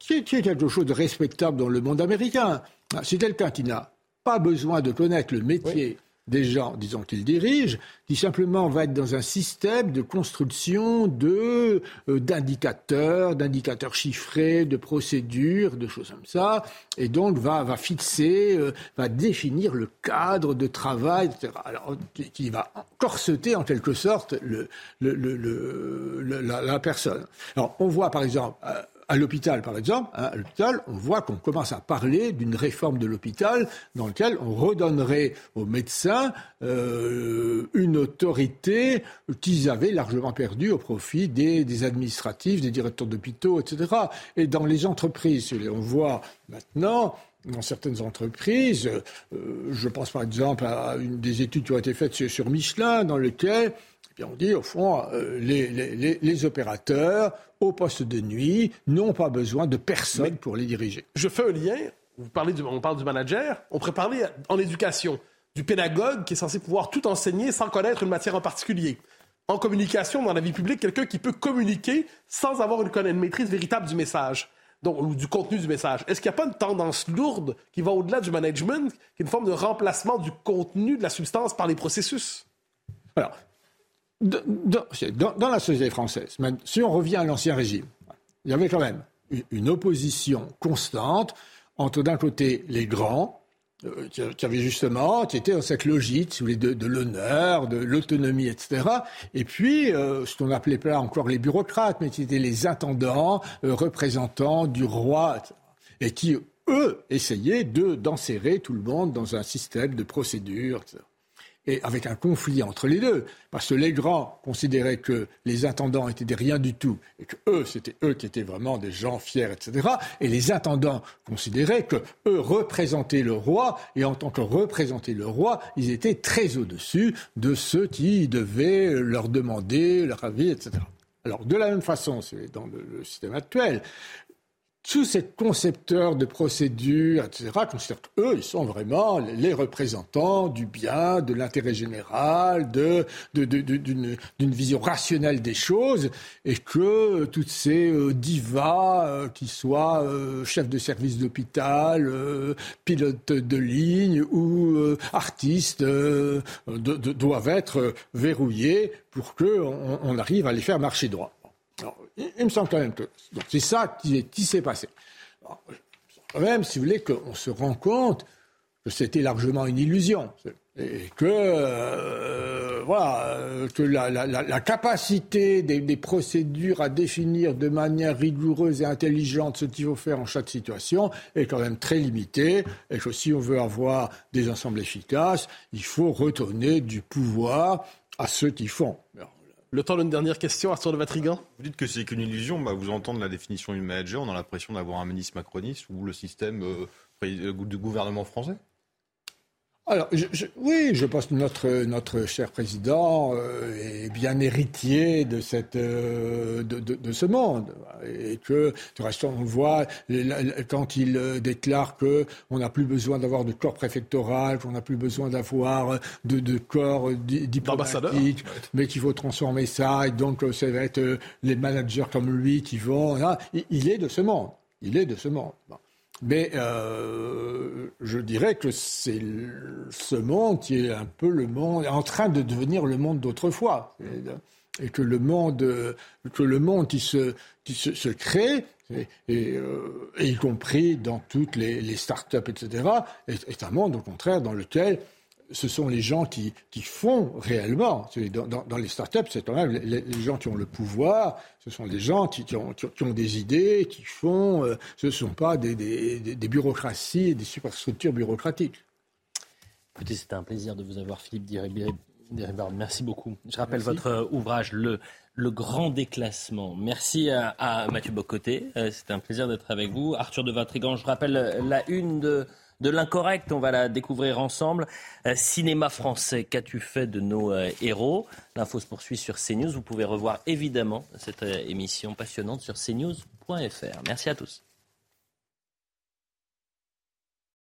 Speaker 5: qui est, quelque chose de respectable dans le monde américain. Ah, c'est quelqu'un qui n'a pas besoin de connaître le métier des gens, disons, qu'il dirige, qui simplement va être dans un système de construction de euh, d'indicateurs, d'indicateurs chiffrés, de procédures, de choses comme ça, et donc va va fixer, euh, va définir le cadre de travail, etc. Alors qui, va corseter en quelque sorte le, le, le, la, la, personne. Alors on voit par exemple euh, à l'hôpital, par exemple, hein, à l'hôpital, on voit qu'on commence à parler d'une réforme de l'hôpital dans laquelle on redonnerait aux médecins euh, une autorité qu'ils avaient largement perdue au profit des, administratifs, des directeurs d'hôpitaux, etc. Et dans les entreprises, on voit maintenant dans certaines entreprises, euh, je pense par exemple à une des études qui ont été faites sur Michelin, dans lesquelles eh on dit, au fond, euh, les, opérateurs au poste de nuit n'ont pas besoin de personne pour les diriger.
Speaker 2: Je fais un lien. Vous parlez on parle du manager. On pourrait parler en éducation du pédagogue qui est censé pouvoir tout enseigner sans connaître une matière en particulier. En communication, dans la vie publique, quelqu'un qui peut communiquer sans avoir une, une maîtrise véritable du message. Donc, ou du contenu du message. Est-ce qu'il n'y a pas une tendance lourde qui va au-delà du management, qui est une forme de remplacement du contenu de la substance par les processus?
Speaker 5: Alors, dans, la société française, si on revient à l'ancien régime, il y avait quand même une opposition constante entre d'un côté les grands, euh, qui avait justement, qui étaient dans cette logique, de, de l'honneur, de l'autonomie, etc. Et puis, euh, ce qu'on appelait pas encore les bureaucrates, mais qui étaient les intendants, euh, représentants du roi, etc. et qui, eux, essayaient de d'enserrer tout le monde dans un système de procédure, etc et avec un conflit entre les deux, parce que les grands considéraient que les intendants étaient des rien du tout, et que eux, c'était eux qui étaient vraiment des gens fiers, etc. Et les intendants considéraient que eux représentaient le roi, et en tant que représenter le roi, ils étaient très au-dessus de ceux qui devaient leur demander leur avis, etc. Alors, de la même façon, c'est dans le, système actuel, tous ces concepteurs de procédures, etc., considèrent qu'eux, ils sont vraiment les représentants du bien, de l'intérêt général, d'une, vision rationnelle des choses, et que toutes ces euh, divas, euh, qui soient euh, chefs de service d'hôpital, pilotes de ligne ou artistes, doivent être verrouillés pour qu'on on arrive à les faire marcher droit il, me semble quand même que c'est ça qui, s'est passé. quand même, si vous voulez, qu'on se rend compte que c'était largement une illusion. Et que, euh, voilà, que la, capacité des, procédures à définir de manière rigoureuse et intelligente ce qu'il faut faire en chaque situation est quand même très limitée. Et que si on veut avoir des ensembles efficaces, il faut retourner du pouvoir à ceux qui font.
Speaker 2: Le temps d'une dernière question, Arthur de Vatrigan.
Speaker 4: Vous dites que c'est qu'une illusion. Bah, vous entendez la définition du manager, on a l'impression d'avoir un ministre macroniste ou le système euh, euh, du gouvernement français
Speaker 5: alors, oui, je pense que notre, notre cher président euh, est bien héritier de, cette, euh, de, de, ce monde. Et que, de reste, on voit quand il euh, déclare qu'on n'a plus besoin d'avoir de corps préfectoral, qu'on n'a plus besoin d'avoir de, de, corps diplomatiques, mais qu'il faut transformer ça, et donc ça va être les managers comme lui qui vont. il est de ce monde. Il est de ce monde. Mais euh, je dirais que c'est ce monde qui est un peu le monde, en train de devenir le monde d'autrefois. Et, que le monde, que le monde qui se, se, crée, et, euh, y compris dans toutes les, les start-up, etc., est, un monde, au contraire, dans lequel ce sont les gens qui, qui font réellement. Dans, dans, dans les startups, c'est quand même les, gens qui ont le pouvoir, ce sont les gens qui, qui, ont, qui ont, des idées, qui font. Euh, ce ne sont pas des, des, des, bureaucraties et des superstructures bureaucratiques.
Speaker 1: Écoutez, c'était un plaisir de vous avoir, Philippe Diribard. Merci beaucoup. Je rappelle votre euh, ouvrage, le, le Grand Déclassement. Merci à, à Mathieu Bocoté. Euh, c'était un plaisir d'être avec vous. Arthur de Vatrigan, je rappelle la une de de l'incorrect. On va la découvrir ensemble. Euh, cinéma français, qu'as-tu fait de nos euh, héros? L'info se poursuit sur CNews. Vous pouvez revoir évidemment cette euh, émission passionnante sur cnews.fr. Merci à tous.